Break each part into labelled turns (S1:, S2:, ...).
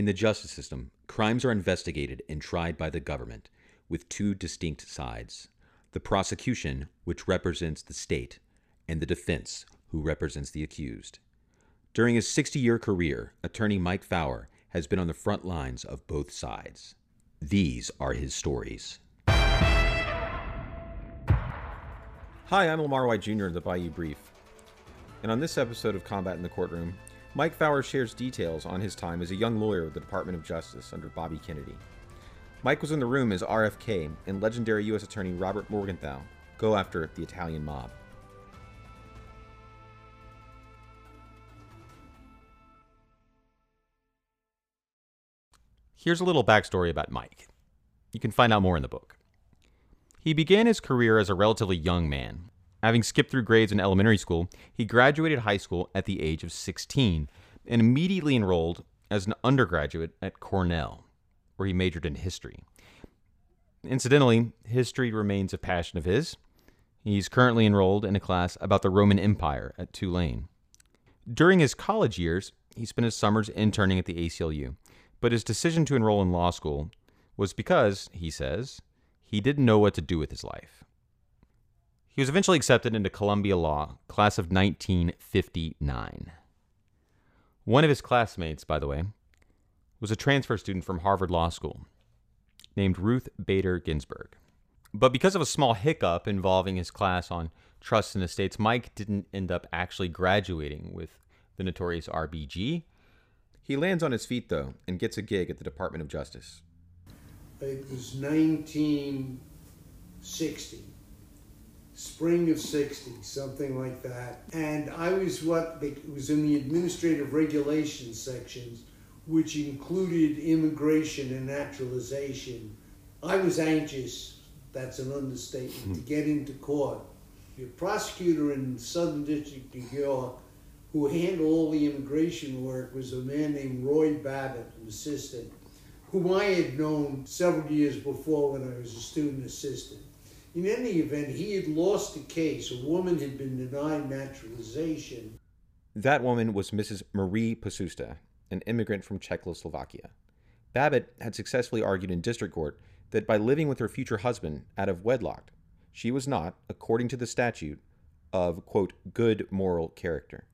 S1: In the justice system, crimes are investigated and tried by the government with two distinct sides the prosecution, which represents the state, and the defense, who represents the accused. During his 60 year career, attorney Mike Fawer has been on the front lines of both sides. These are his stories. Hi, I'm Lamar White Jr. of the Bayou Brief. And on this episode of Combat in the Courtroom, Mike Fawer shares details on his time as a young lawyer with the Department of Justice under Bobby Kennedy. Mike was in the room as RFK and legendary U.S. Attorney Robert Morgenthau go after the Italian mob. Here's a little backstory about Mike. You can find out more in the book. He began his career as a relatively young man. Having skipped through grades in elementary school, he graduated high school at the age of 16 and immediately enrolled as an undergraduate at Cornell, where he majored in history. Incidentally, history remains a passion of his. He's currently enrolled in a class about the Roman Empire at Tulane. During his college years, he spent his summers interning at the ACLU, but his decision to enroll in law school was because, he says, he didn't know what to do with his life. He was eventually accepted into Columbia Law, class of 1959. One of his classmates, by the way, was a transfer student from Harvard Law School named Ruth Bader Ginsburg. But because of a small hiccup involving his class on trusts and estates, Mike didn't end up actually graduating with the notorious RBG. He lands on his feet, though, and gets a gig at the Department of Justice.
S2: It was 1960, spring of 60, something like that. And I was what they, was in the administrative regulations sections, which included immigration and naturalization. I was anxious, that's an understatement, to get into court. The prosecutor in Southern District, of New York, who handled all the immigration work was a man named Roy Babbitt, an assistant whom I had known several years before when I was a student assistant. In any event, he had lost a case. A woman had been denied naturalization.
S1: That woman was Mrs. Marie Posusta, an immigrant from Czechoslovakia. Babbitt had successfully argued in district court that by living with her future husband out of wedlock, she was not, according to the statute, of, quote, good moral character.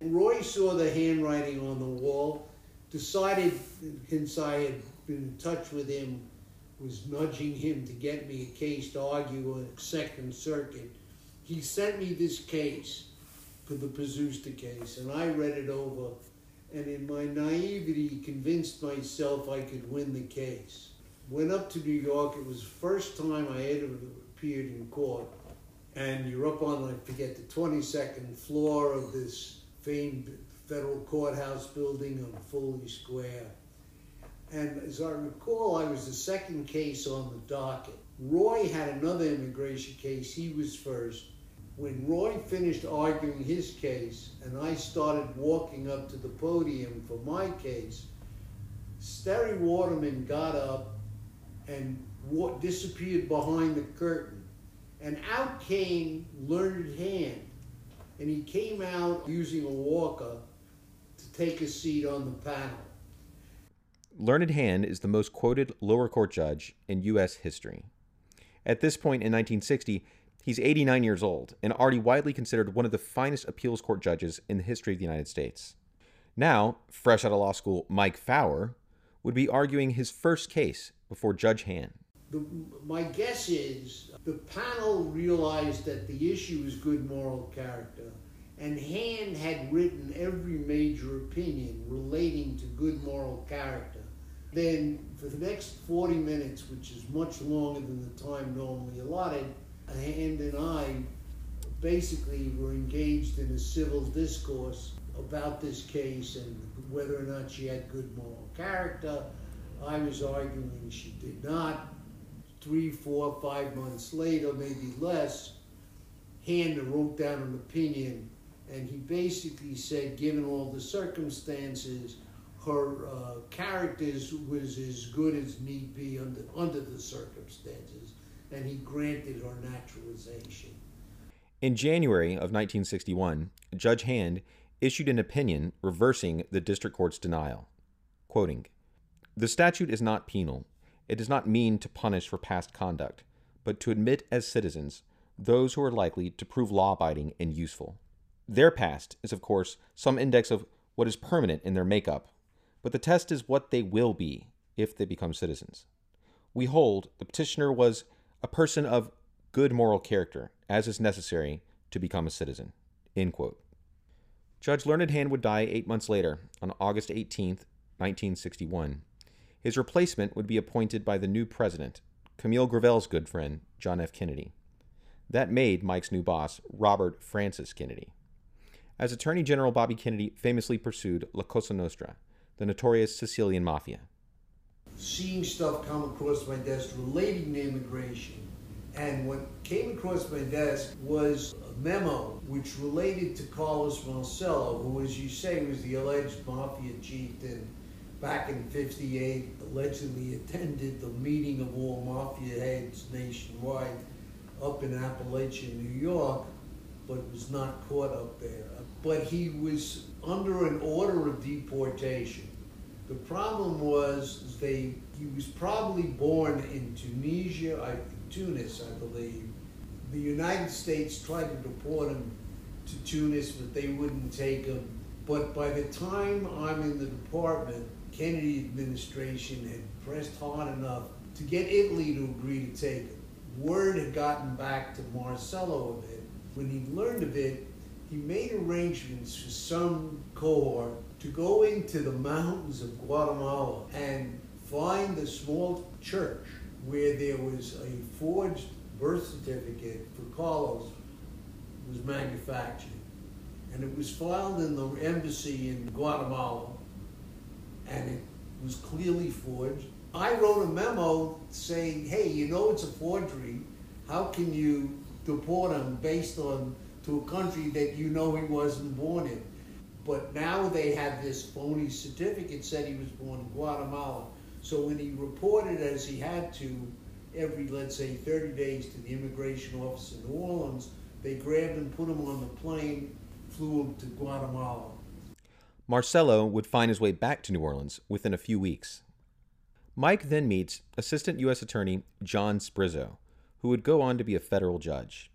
S2: Roy saw the handwriting on the wall, decided, since I had been in touch with him, was nudging him to get me a case to argue a Second Circuit. He sent me this case for the Posusta case, and I read it over, and in my naivety, convinced myself I could win the case. Went up to New York. It was the first time I ever appeared in court, and you're up on, I forget, the 22nd floor of this famed federal courthouse building on Foley Square. And as I recall, I was the second case on the docket. Roy had another immigration case, he was first. When Roy finished arguing his case and I started walking up to the podium for my case, Sterry Waterman got up and disappeared behind the curtain. And out came Learned Hand. And he came out using a walker to take a seat on the panel.
S1: Learned Hand is the most quoted lower court judge in U.S. history. At this point in 1960, he's 89 years old and already widely considered one of the finest appeals court judges in the history of the United States. Now, fresh out of law school, Mike Fawer would be arguing his first case before Judge Hand.
S2: The, my guess is the panel realized that the issue is good moral character, and Hand had written every major opinion relating to good moral character. Then, for the next 40 minutes, which is much longer than the time normally allotted, Hand and I basically were engaged in a civil discourse about this case and whether or not she had good moral character. I was arguing she did not. Three, four, five months later, maybe less, Hand wrote down an opinion, and he basically said, given all the circumstances, her uh, characters was as good as need be under under the circumstances, and he granted her naturalization.
S1: In January of 1961, Judge Hand issued an opinion reversing the district court's denial. Quoting, The statute is not penal. It does not mean to punish for past conduct, but to admit as citizens those who are likely to prove law abiding and useful. Their past is, of course, some index of what is permanent in their makeup, but the test is what they will be if they become citizens. We hold the petitioner was a person of good moral character, as is necessary to become a citizen. Judge Learned Hand would die eight months later, on August 18, 1961. His replacement would be appointed by the new president, Camille Gravel's good friend, John F. Kennedy. That made Mike's new boss, Robert Francis Kennedy. As Attorney General, Bobby Kennedy famously pursued La Cosa Nostra, the notorious Sicilian mafia.
S2: Seeing stuff come across my desk relating to immigration, and what came across my desk was a memo which related to Carlos Marcello, who, as you say, was the alleged mafia chief chieftain back in 58, allegedly attended the meeting of all mafia heads nationwide up in Apalachin, New York, but was not caught up there. Uh, but he was under an order of deportation. The problem was they he was probably born in Tunisia, I, Tunis, I believe. The United States tried to deport him to Tunis, but they wouldn't take him. But by the time I'm in the department, Kennedy administration had pressed hard enough to get Italy to agree to take him. Word had gotten back to Marcello of it. When he learned of it, he made arrangements for some cohort to go into the mountains of Guatemala and find a small church where there was a forged birth certificate for Carlos was manufactured. And it was filed in the embassy in Guatemala and it was clearly forged. I wrote a memo saying, hey, you know it's a forgery. How can you deport him based on to a country that you know he wasn't born in? But now they had this phony certificate said he was born in Guatemala. So when he reported as he had to every, let's say, 30 days to the immigration office in New Orleans, they grabbed him, put him on the plane, flew him to Guatemala.
S1: Marcello would find his way back to New Orleans within a few weeks. Mike then meets Assistant U.S. Attorney John Sprizzo, who would go on to be a federal judge.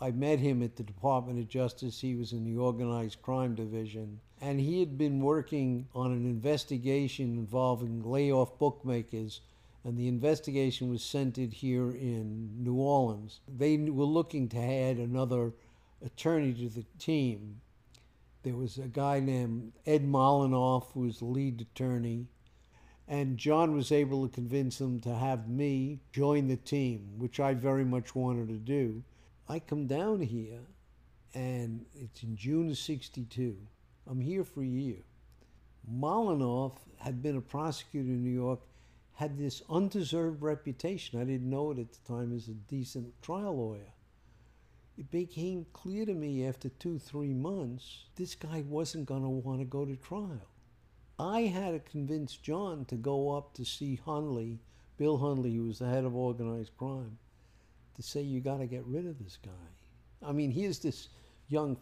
S2: I met him at the Department of Justice. He was in the Organized Crime Division. And he had been working on an investigation involving layoff bookmakers. And the investigation was centered here in New Orleans. They were looking to add another attorney to the team. There was a guy named Ed Molinoff, who was the lead attorney. And John was able to convince him to have me join the team, which I very much wanted to do. I come down here, and it's in June of 62. I'm here for a year. Molinoff had been a prosecutor in New York, had this undeserved reputation. I didn't know it at the time as a decent trial lawyer it became clear to me after two, three months, this guy wasn't going to want to go to trial. I had to convince John to go up to see Hundley, Bill Hundley, who was the head of organized crime, to say, you got to get rid of this guy. I mean, here's this young,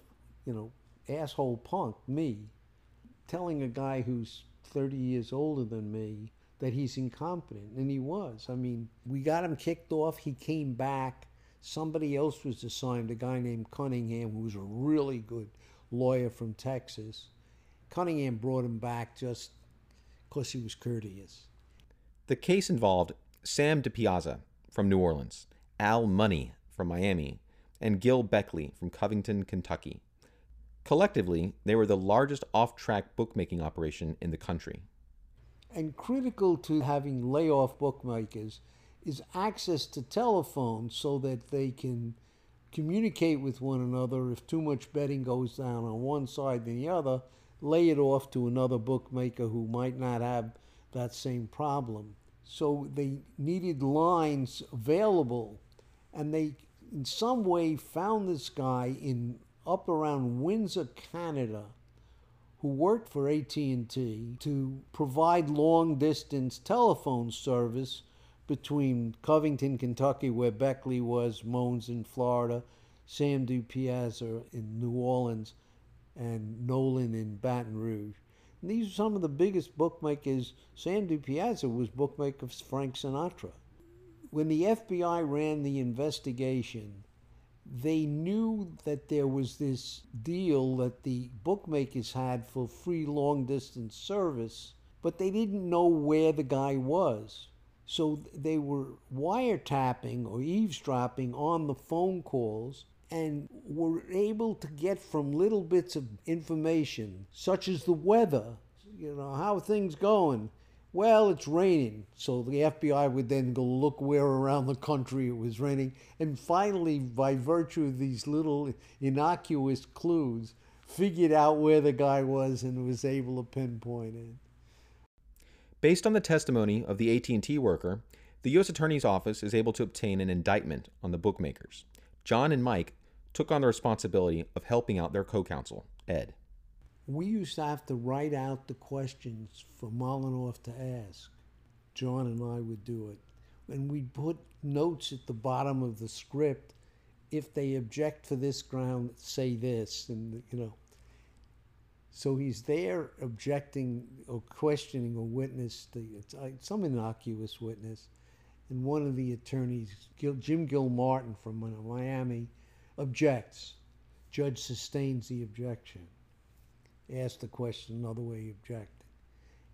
S2: you know, asshole punk, me, telling a guy who's 30 years older than me that he's incompetent. And he was. I mean, we got him kicked off. He came back Somebody else was assigned, a guy named Cunningham, who was a really good lawyer from Texas. Cunningham brought him back just because he was courteous.
S1: The case involved Sam DiPiazza from New Orleans, Al Money from Miami, and Gil Beckley from Covington, Kentucky. Collectively, they were the largest off track bookmaking operation in the country.
S2: And critical to having layoff bookmakers is access to telephones so that they can communicate with one another. If too much betting goes down on one side than the other, lay it off to another bookmaker who might not have that same problem. So they needed lines available, and they in some way found this guy in up around Windsor, Canada, who worked for AT&T to provide long distance telephone service between Covington, Kentucky, where Beckley was, Moans in Florida, Sam DiPiazza in New Orleans, and Nolan in Baton Rouge. these are some of the biggest bookmakers. Sam DiPiazza was bookmaker for Frank Sinatra. When the FBI ran the investigation, they knew that there was this deal that the bookmakers had for free long distance service, but they didn't know where the guy was. So they were wiretapping or eavesdropping on the phone calls and were able to get from little bits of information, such as the weather, you know, how things going. Well, it's raining. So the FBI would then go look where around the country it was raining. And finally, by virtue of these little innocuous clues, figured out where the guy was and was able to pinpoint it.
S1: Based on the testimony of the AT&T worker, the U.S. Attorney's Office is able to obtain an indictment on the bookmakers. John and Mike took on the responsibility of helping out their co-counsel, Ed.
S2: We used to have to write out the questions for Molinoff to ask. John and I would do it. And we'd put notes at the bottom of the script. If they object for this ground, say this, and you know. So he's there objecting or questioning a witness, uh, some innocuous witness, and one of the attorneys, Jim Gilmartin from uh, Miami, objects. Judge sustains the objection. Asks the question another way he objected.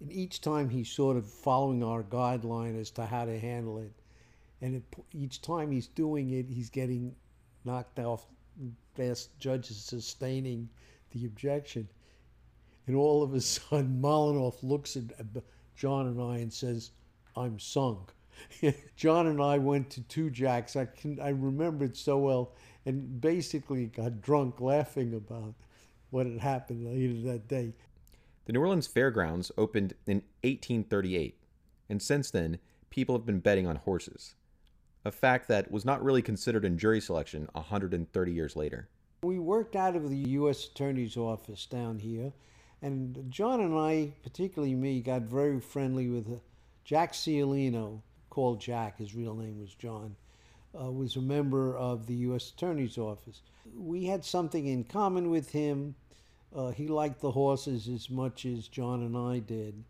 S2: And each time he's sort of following our guideline as to how to handle it. And it, each time he's doing it, he's getting knocked off. Fast judge is sustaining the objection and all of a sudden, Molinoff looks at John and I and says, I'm sunk. John and I went to Tujague's. I can I remember it so well, and basically got drunk laughing about what had happened later that day.
S1: The New Orleans Fairgrounds opened in 1838, and since then, people have been betting on horses, a fact that was not really considered in jury selection 130 years later.
S2: We worked out of the U.S. Attorney's Office down here, and John and I, particularly me, got very friendly with Jack Cialino, called Jack, his real name was John, uh, was a member of the U.S. Attorney's Office. We had something in common with him. Uh, he liked the horses as much as John and I did.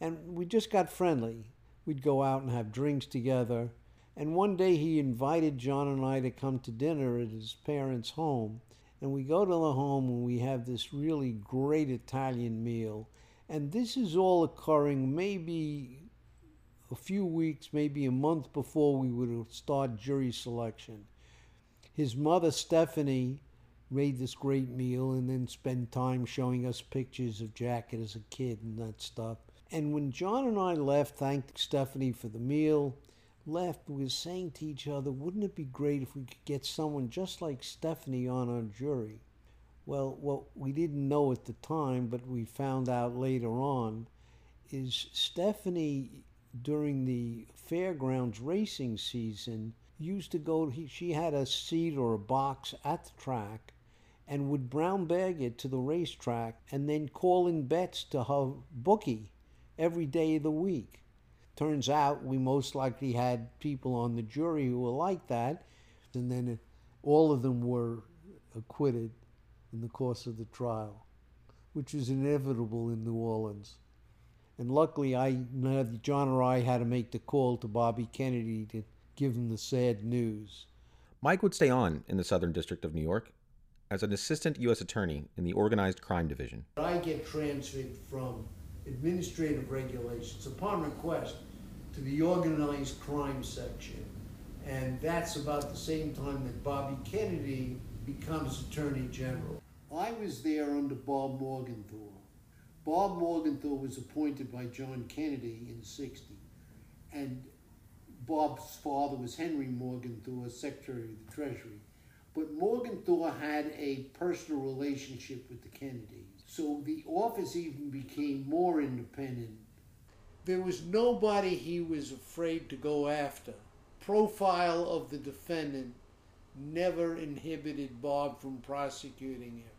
S2: And we just got friendly. We'd go out and have drinks together. And one day he invited John and I to come to dinner at his parents' home. And we go to the home and we have this really great Italian meal. And this is all occurring maybe a few weeks, maybe a month before we would start jury selection. His mother, Stephanie, made this great meal and then spent time showing us pictures of Jack as a kid and that stuff. And when John and I left, thanked Stephanie for the meal, left, we were saying to each other, wouldn't it be great if we could get someone just like Stephanie on our jury? Well, what we didn't know at the time, but we found out later on, is Stephanie during the fairgrounds racing season used to go she had a seat or a box at the track and would brown bag it to the racetrack and then call in bets to her bookie every day of the week Turns out we most likely had people on the jury who were like that, and then all of them were acquitted in the course of the trial, which was inevitable in New Orleans. And luckily, I, John or I had to make the call to Bobby Kennedy to give him the sad news.
S1: Mike would stay on in the Southern District of New York as an assistant U.S. attorney in the Organized Crime Division.
S2: I get transferred from administrative regulations upon request to the organized crime section. And that's about the same time that Bobby Kennedy becomes Attorney General. I was there under Bob Morgenthau. Bob Morgenthau was appointed by John Kennedy in 60. And Bob's father was Henry Morgenthau, Secretary of the Treasury. But Morgenthau had a personal relationship with the Kennedys. So the office even became more independent there was nobody he was afraid to go after. Profile of the defendant never inhibited Bob from prosecuting him.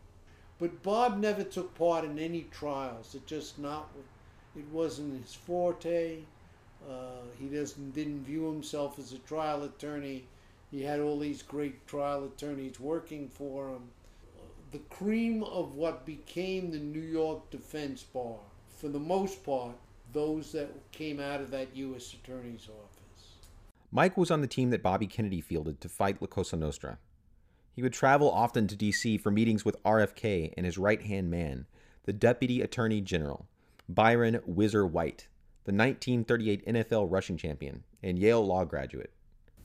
S2: But Bob never took part in any trials. It just not it wasn't his forte. Uh, he doesn't didn't view himself as a trial attorney. He had all these great trial attorneys working for him. The cream of what became the New York Defense Bar for the most part, those that came out of that U.S. Attorney's office.
S1: Mike was on the team that Bobby Kennedy fielded to fight La Cosa Nostra. He would travel often to D.C. for meetings with RFK and his right hand man, the Deputy Attorney General, Byron Whizzer White, the 1938 NFL rushing champion and Yale law graduate.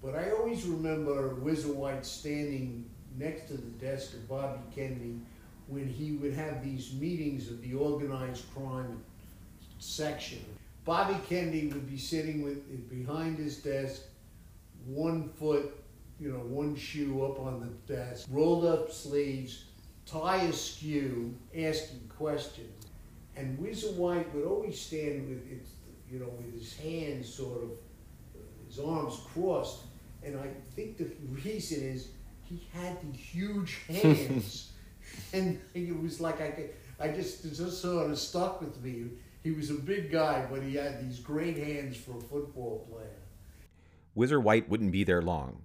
S2: But I always remember Whizzer White standing next to the desk of Bobby Kennedy when he would have these meetings of the organized crime section. Bobby Kennedy would be sitting with behind his desk, one foot, you know, one shoe up on the desk, rolled up sleeves, tie askew, asking questions. And Whizzer White would always stand with it, you know, with his hands sort of, his arms crossed. And I think the reason is he had the huge hands. and it was like I, I just, it just sort of stuck with me. He was a big guy, but he had these great hands for a football player.
S1: Whizzer White wouldn't be there long.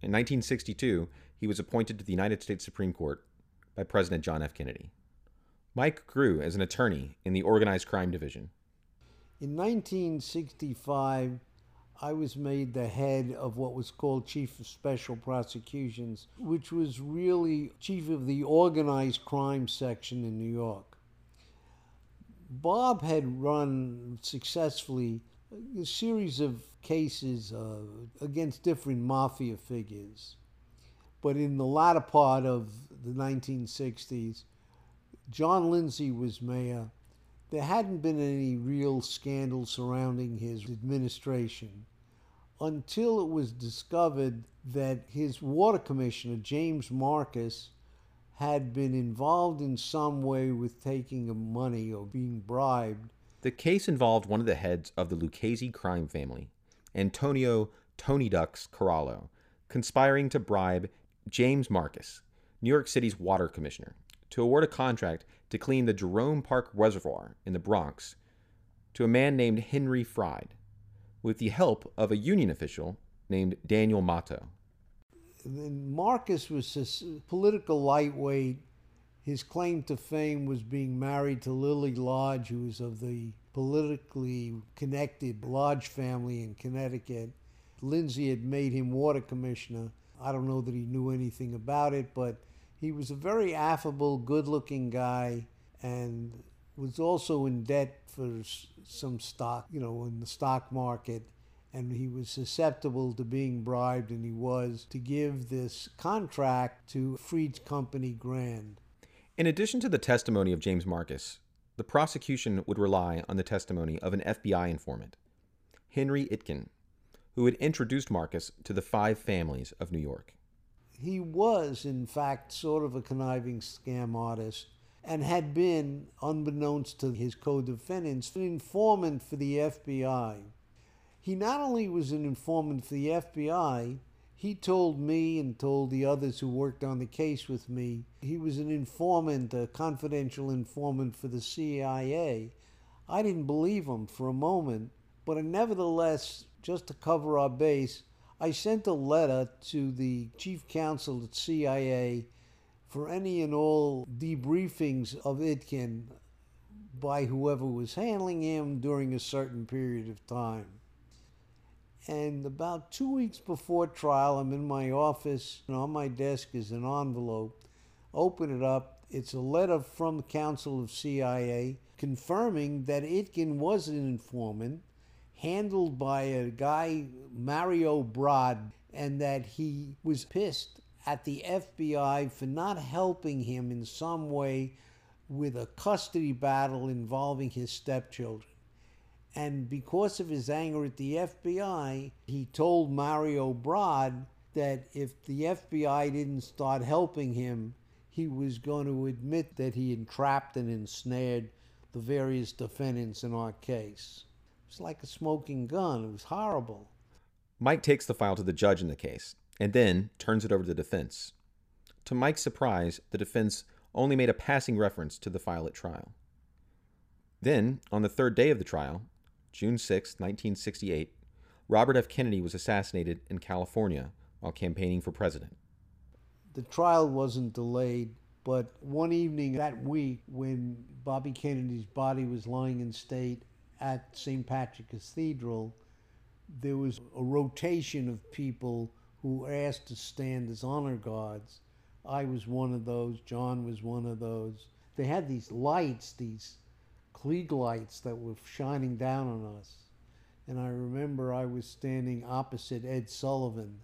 S1: In 1962, he was appointed to the United States Supreme Court by President John F. Kennedy. Mike grew as an attorney in the Organized Crime Division.
S2: In 1965, I was made the head of what was called Chief of Special Prosecutions, which was really chief of the organized crime section in New York. Bob had run successfully a series of cases uh, against different mafia figures. But in the latter part of the 1960s, John Lindsay was mayor. There hadn't been any real scandal surrounding his administration until it was discovered that his water commissioner, James Marcus, had been involved in some way with taking money or being bribed.
S1: The case involved one of the heads of the Lucchese crime family, Antonio Tony Ducks Corallo, conspiring to bribe James Marcus, New York City's water commissioner, to award a contract to clean the Jerome Park Reservoir in the Bronx to a man named Henry Fried, with the help of a union official named Daniel Motto.
S2: Marcus was a political lightweight. His claim to fame was being married to Lily Lodge, who was of the politically connected Lodge family in Connecticut. Lindsay had made him water commissioner. I don't know that he knew anything about it, but he was a very affable, good looking guy and was also in debt for some stock, you know, in the stock market and he was susceptible to being bribed, and he was to give this contract to Fried's Company Grand.
S1: In addition to the testimony of James Marcus, the prosecution would rely on the testimony of an FBI informant, Henry Itkin, who had introduced Marcus to the five families of New York.
S2: He was, in fact, sort of a conniving scam artist and had been, unbeknownst to his co defendants, an informant for the FBI. He not only was an informant for the FBI, he told me and told the others who worked on the case with me he was an informant, a confidential informant for the CIA. I didn't believe him for a moment, but nevertheless, just to cover our base, I sent a letter to the chief counsel at CIA for any and all debriefings of Itkin by whoever was handling him during a certain period of time. And about two weeks before trial, I'm in my office, and on my desk is an envelope. Open it up. It's a letter from the Counsel of CIA confirming that Itkin was an informant handled by a guy, Mario Brad, and that he was pissed at the FBI for not helping him in some way with a custody battle involving his stepchildren. And because of his anger at the FBI, he told Mario Brad that if the FBI didn't start helping him, he was going to admit that he entrapped and ensnared the various defendants in our case. It was like a smoking gun. It was horrible.
S1: Mike takes the file to the judge in the case and then turns it over to the defense. To Mike's surprise, the defense only made a passing reference to the file at trial. Then, on the third day of the trial, June 6, 1968, Robert F. Kennedy was assassinated in California while campaigning for president.
S2: The trial wasn't delayed. But one evening that week, when Bobby Kennedy's body was lying in state at St. Patrick Cathedral, there was a rotation of people who were asked to stand as honor guards. I was one of those, John was one of those. They had these lights, these Klieg lights that were shining down on us. And I remember I was standing opposite Ed Sullivan,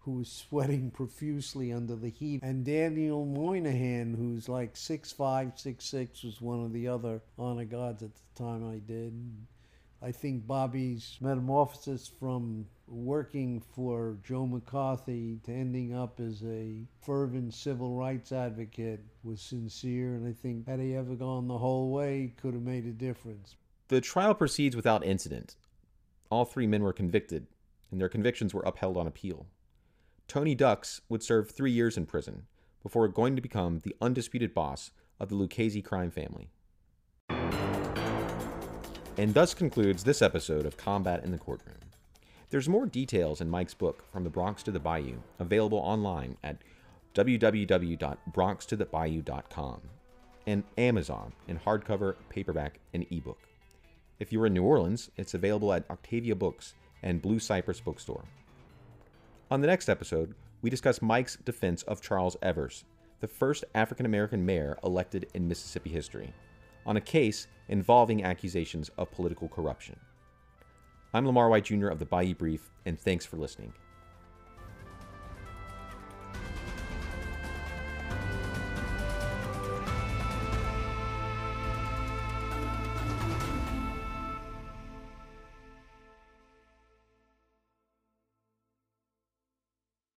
S2: who was sweating profusely under the heat. And Daniel Moynihan, who's like six five, six six, was one of the other honor guards at the time I did. I think Bobby's metamorphosis from working for Joe McCarthy to ending up as a fervent civil rights advocate was sincere, and I think had he ever gone the whole way, could have made a difference.
S1: The trial proceeds without incident. All three men were convicted, and their convictions were upheld on appeal. Tony Ducks would serve three years in prison before going to become the undisputed boss of the Lucchese crime family. And thus concludes this episode of Combat in the Courtroom. There's more details in Mike's book, From the Bronx to the Bayou, available online at www.bronxtothebayou.com and Amazon in hardcover, paperback, and ebook. If you're in New Orleans, it's available at Octavia Books and Blue Cypress Bookstore. On the next episode, we discuss Mike's defense of Charles Evers, the first African American mayor elected in Mississippi history, on a case involving accusations of political corruption. I'm Lamar White Jr. of the Bayou Brief, and thanks for listening.